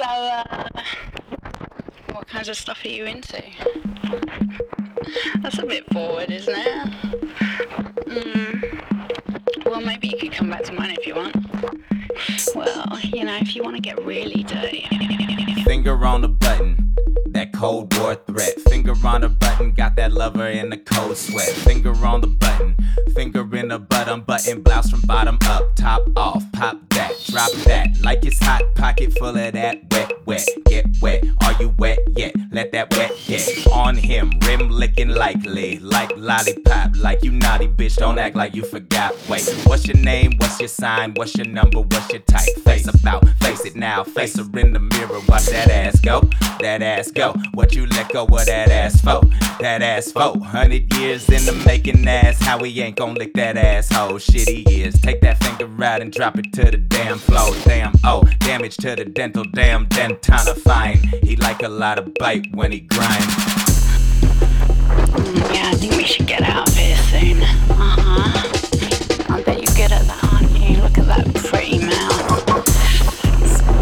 So, uh, what kinds of stuff are you into? That's a bit forward, isn't it? Mm. Well, maybe you could come back to mine if you want. Well, you know, if you want to get really dirty. Finger on the button, Cold War threat. Finger on the button, got that lover in the cold sweat. Finger on the button, finger in the button, button blouse from bottom up, top off. Pop that, drop that, like it's hot. Pocket full of that wet, wet. Get wet, are you wet yet? Let that wet get on him. Rim licking likely, like lollipop, like you naughty bitch. Don't act like you forgot. Wait, what's your name? What's your sign? What's your number? What's your type? Face about, face it now. Face her in the mirror. Watch that ass go, that ass go. What you let go of that ass for? That ass for. Hundred years in the making ass. How he ain't gon' lick that asshole? Shit he is. Take that finger right and drop it to the damn floor. Damn, oh, damage to the dental. Damn, dentana fine. He like a lot of bite when he grind. Mm, yeah, I think we should get out of here soon. Uh huh. I bet good at that, aren't you? Look at that pretty mouth.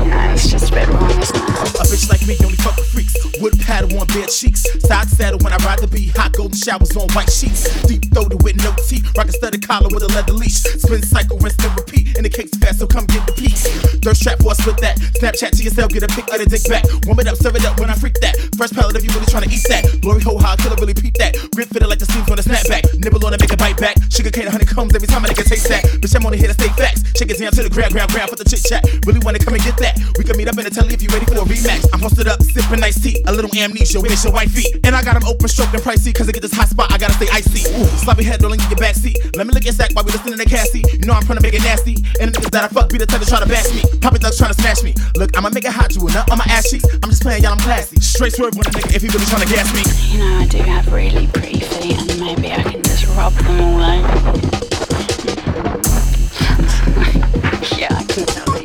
You it's just bitch like me only fuck with freaks. Wood paddle on bare cheeks. Side saddle when I ride the beat. Hot golden showers on white sheets. Deep throated with no teeth. Rock a studded collar with a leather leash. Spin cycle, rinse and repeat. And the cake's fast, so come get the piece. Third trap for us with that. Snapchat to yourself, get a pic of the dick back. Warm it up, serve it up when I freak that. Fresh palate if you really tryna eat that. Glory hole high, killer really peep that. Grit fitted like the seams on a snapback. Nibble on it, make a bite back. Sugar cane, honeycombs every time I nigga taste that. Bitch, I'm only here to stay facts. Shake it down to the ground, ground, ground for the chit chat. Really wanna come and get that. We can meet up in the telly if you ready for a rematch. I'm posted up, sipping nice tea. A little amnesia, wish your white feet. And I got them open, stroking pricey. Cause I get this hot spot, I gotta stay icy. Sloppy head rolling in your backseat. Let me look at sack while we listening to the Cassie. You know I'm trying to make it nasty. And the niggas that I fuck be the type to try to bash me. Poppy thugs trying to smash me. Look, I'ma make it hot, you nut on my ass cheeks. I'm just playing, y'all, I'm classy. Straight swerve on a nigga if he really trying to gas me. You know, I do have really pretty feet, and maybe I can just rub them all over. yeah, I can tell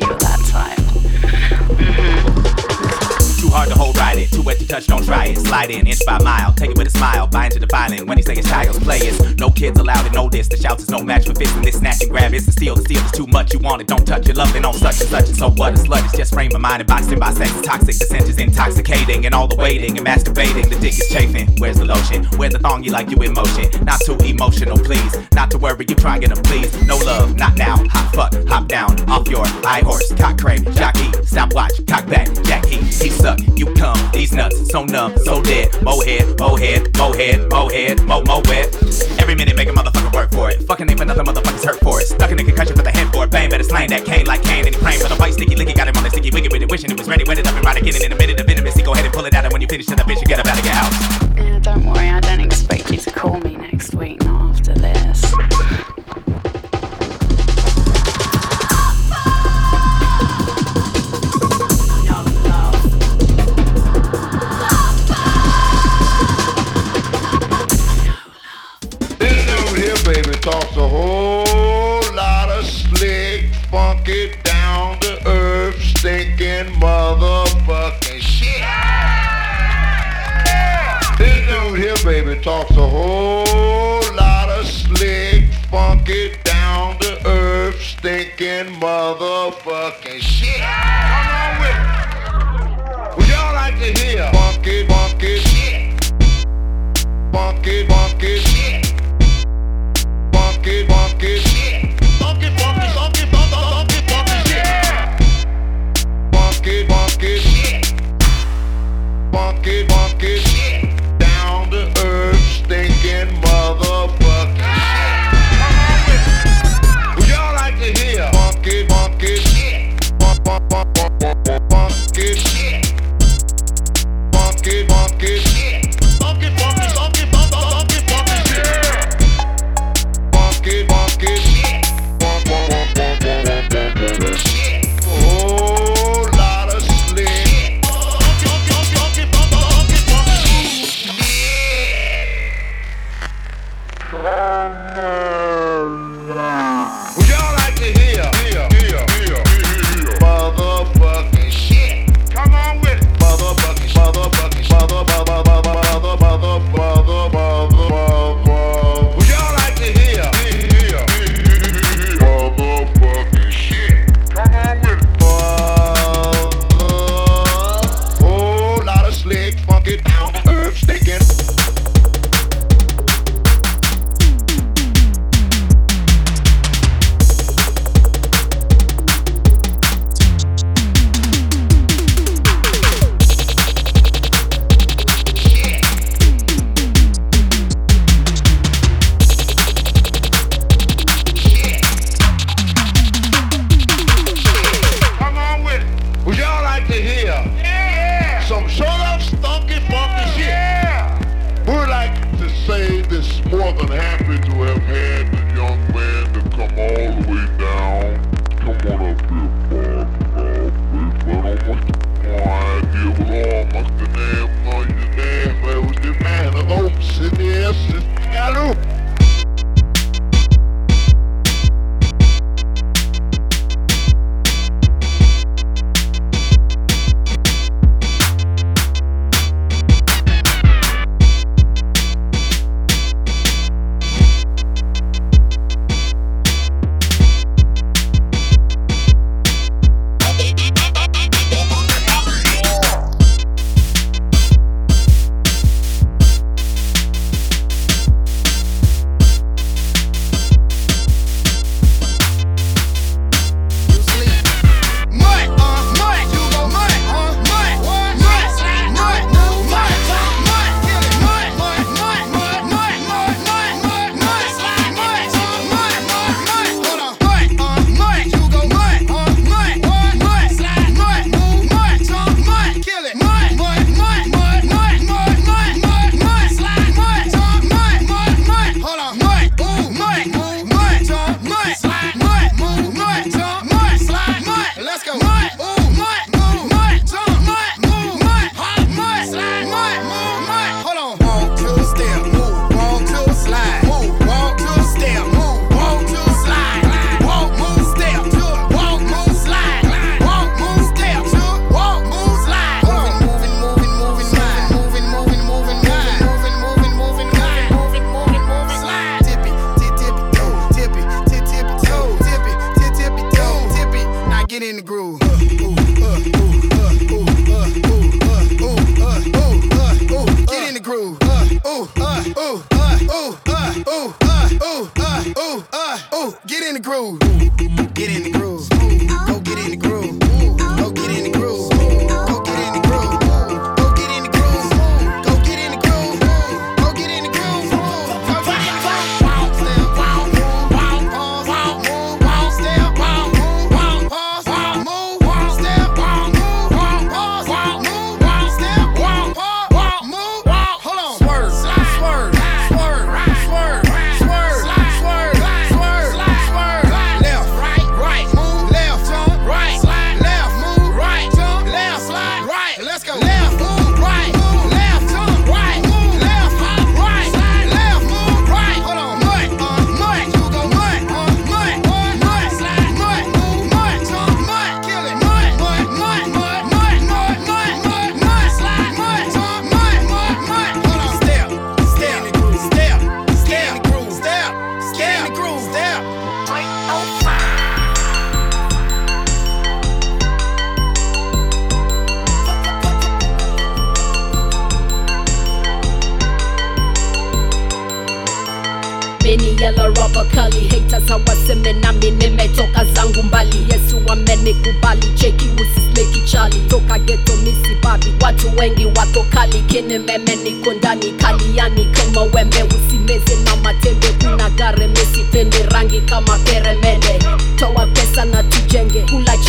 Too hard to hold, ride it. Too wet to touch, don't try it. Slide in, inch by mile. Take it with a smile. Buy into the violin. When he say it's child's play, it's no kids allowed to know this. The shouts is no match for fisting this. Snatch and grab is the steal. The steal is too much. You want it, don't touch it. Loving on such and such and so what? A slut is just frame of mind and boxing by sex. Toxic, the scent is intoxicating. And all the waiting and masturbating. The dick is chafing. Where's the lotion? Where's the thong you like you in motion? Not too emotional, please. Not to worry, you trying to please. No love, not now. Hot fuck, hop down. Off your high horse. Cock crane, jockey. Stopwatch, cock back. Jack he, he suck. You come. These nuts, so numb, so dead. Mo head, mo head, mo head, mo head, mo mo wet. Every minute make a motherfucker work for it. Fucking name another motherfucker's hurt for it. Stuck in a concussion for the headboard. Bang, better slang that cane like cane. And he praying for the white sticky licky. Got him on the sticky wicked with it. Wishing it was ready. Wet it up and right again. In a minute of venomous. Go ahead and pull it out. And when you finish to the bitch, you get up out of your house. Yeah, don't worry, I don't expect you to call me next week, not after. This talks a whole lot of slick, funky, down to earth, stinking motherfucking shit. This dude here, baby, talks a whole lot of slick, funky, down to earth, stinking motherfucking shit. Come on with it. Would y'all like to hear funky,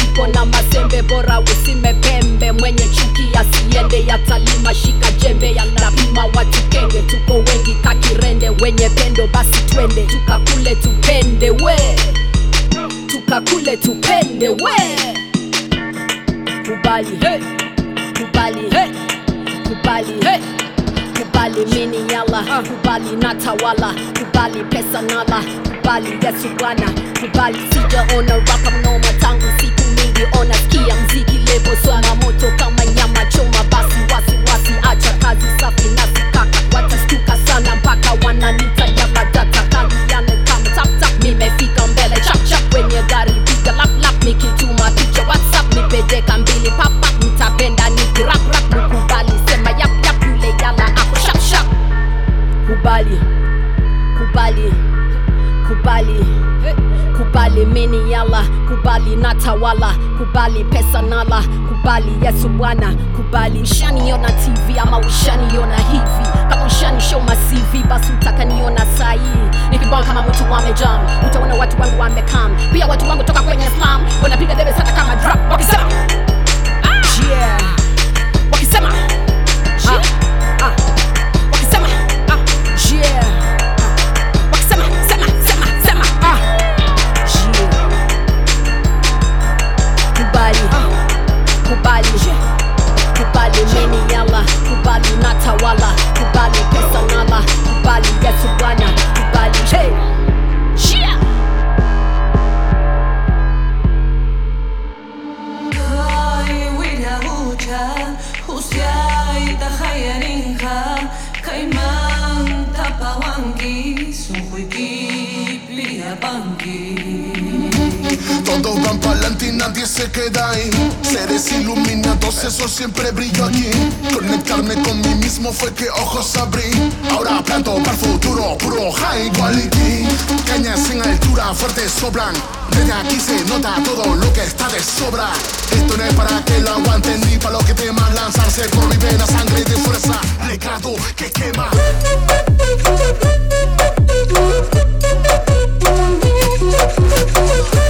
chiko na masembe bora usime pembe. Mwenye chuki asiende yatalima shika jembe yanapima watu kenge tuko wengi kakirende wenye pendo basi twende. Tukakule tupende we. Tukakule tupende we. Kubali hey. kubali hey. kubali hey. kubali mini yala kubali natawala kubali pesa nala. Kubali yesu bwana. Kubali sijaona rapa mnoma tangu siku studio nasikia mziki lebo sana moto kama nyama choma, basi wasiwasi wasi, acha kazi safi na watastuka sana mpaka wananita ya badata. Kali yale nimefika mbele chap kwenye gari piga lap lap, nikituma picha WhatsApp nipeleka mbili papa pap, mtapenda nikirap mkubali sema yap yap, yule yala ako shap kubali kubali kubali. hey kubali mini yala kubali natawala kubali pesa nala kubali yesu bwana kubali ushaniona tv ama ushaniona hivi. Kama ushani show masivi basi utakaniona sahi nikibon kama mtu wamejam utaona watu wangu wamekam pia watu wangu toka kwenye slam wanapiga debe sana kama drop wakisema ah, yeah. Kubali natawala kubali pesa nala kubali yesu bwana kubali hey. yeah. Kai wira hucha, husiai tahayarinha, kaiman tapawanki, sunhuiki pia banki. Nadie se queda ahí. Seres iluminados, eso siempre brilló aquí. Conectarme con mí mismo fue que ojos abrí. Ahora planto para el futuro, puro high quality. Cañas sin altura, fuertes sobran. Desde aquí se nota todo lo que está de sobra. Esto no es para que lo aguanten ni para los que teman lanzarse por mi vena, sangre de fuerza. Legado que quema.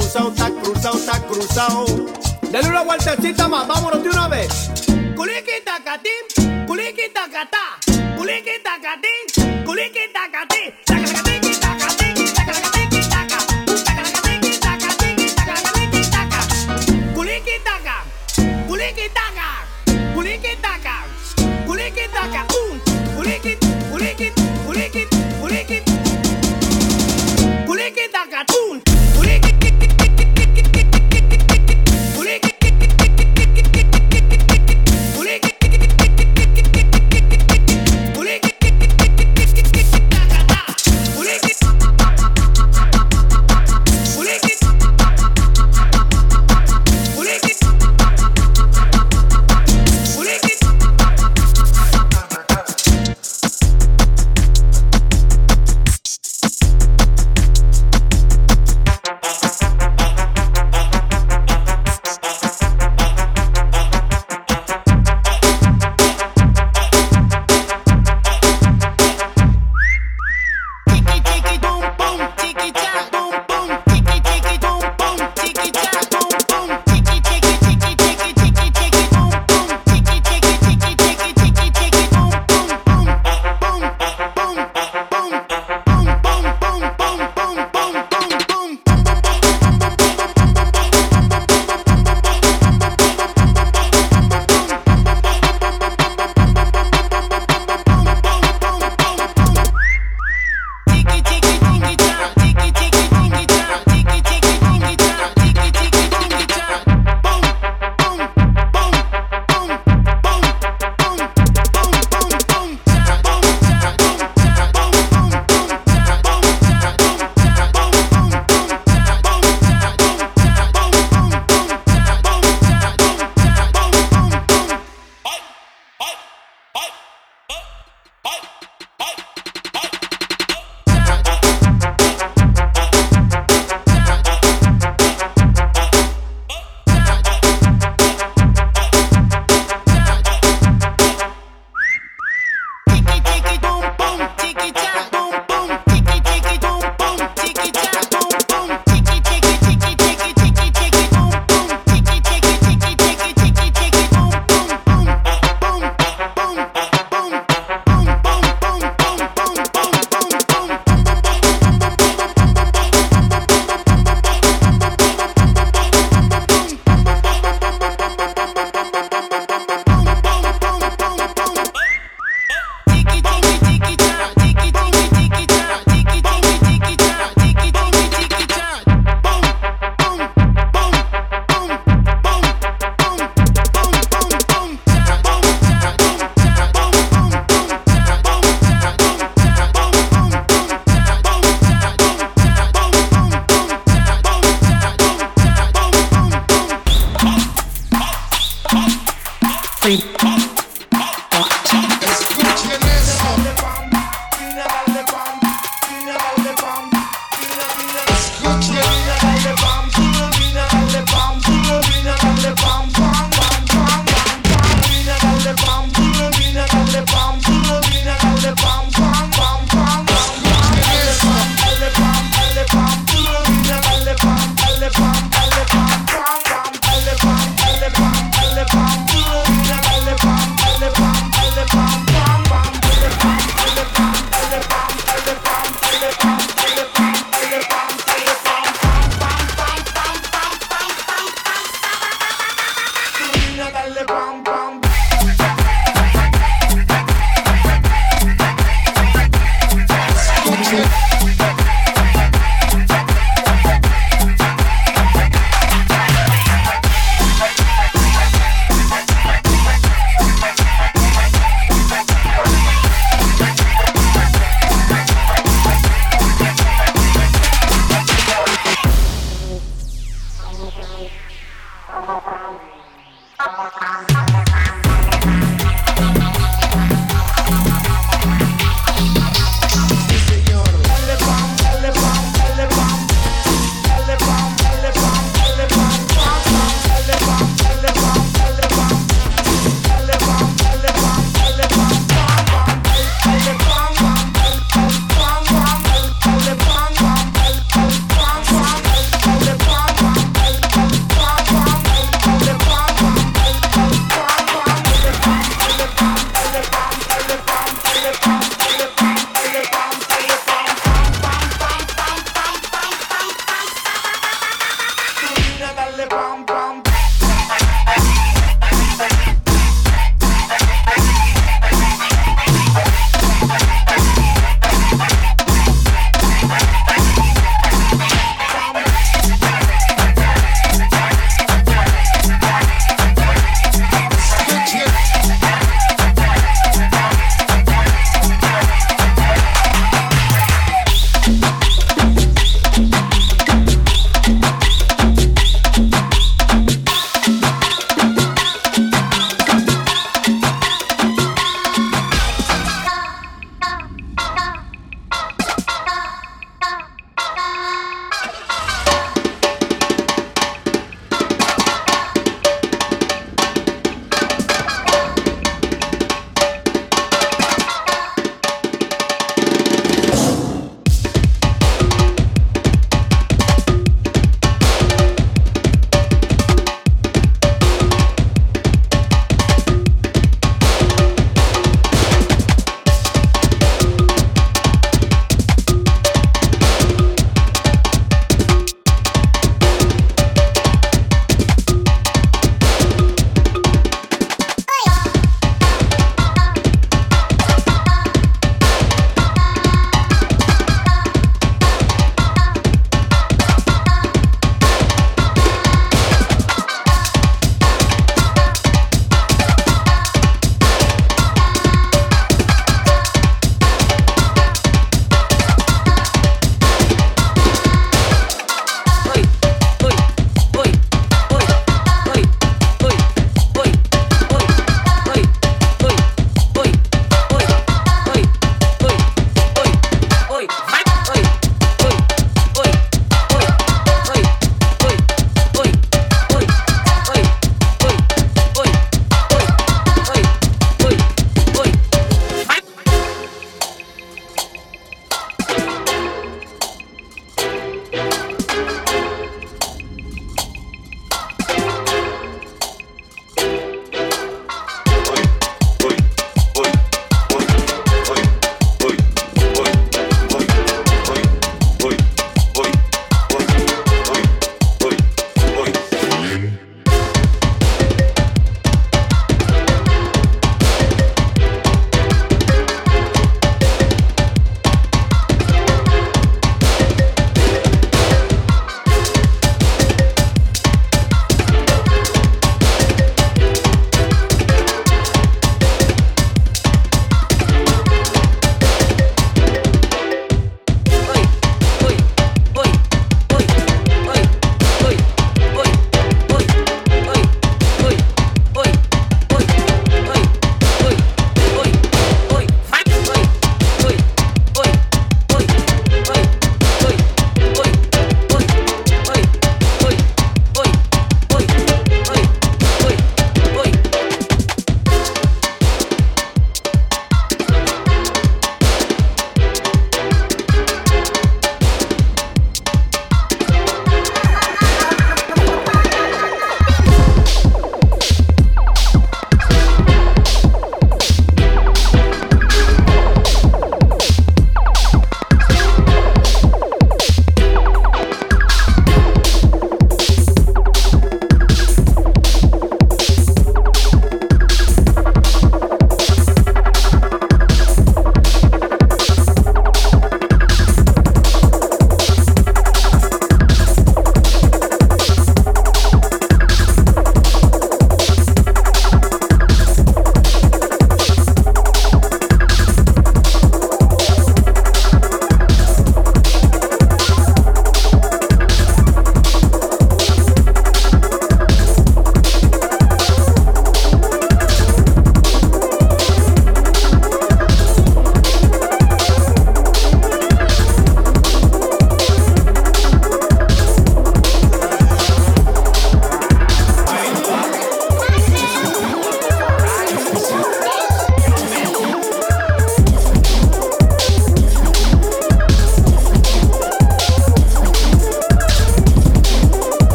cruzado, está cruzado, está cruzado. Dale una vueltecita más, vámonos de una vez. Culiqui tacatín, culiqui tacatá, culiqui tacatín.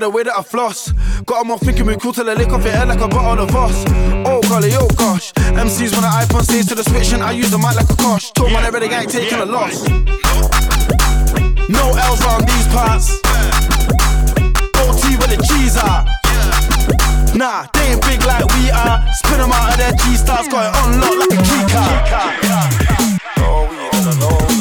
the way that I floss. Got them all thinking we cool till they lick off your head like a bottle of Voss. Oh golly, oh gosh. MCs when I iPhone stays to the switch and I use the mic like a cosh. Told man every gang taking a loss. No L's round these parts. OT with the cheese out. Nah, they ain't big like we are. Spin them out of their G stars, got it unlocked like a key card. Oh, we.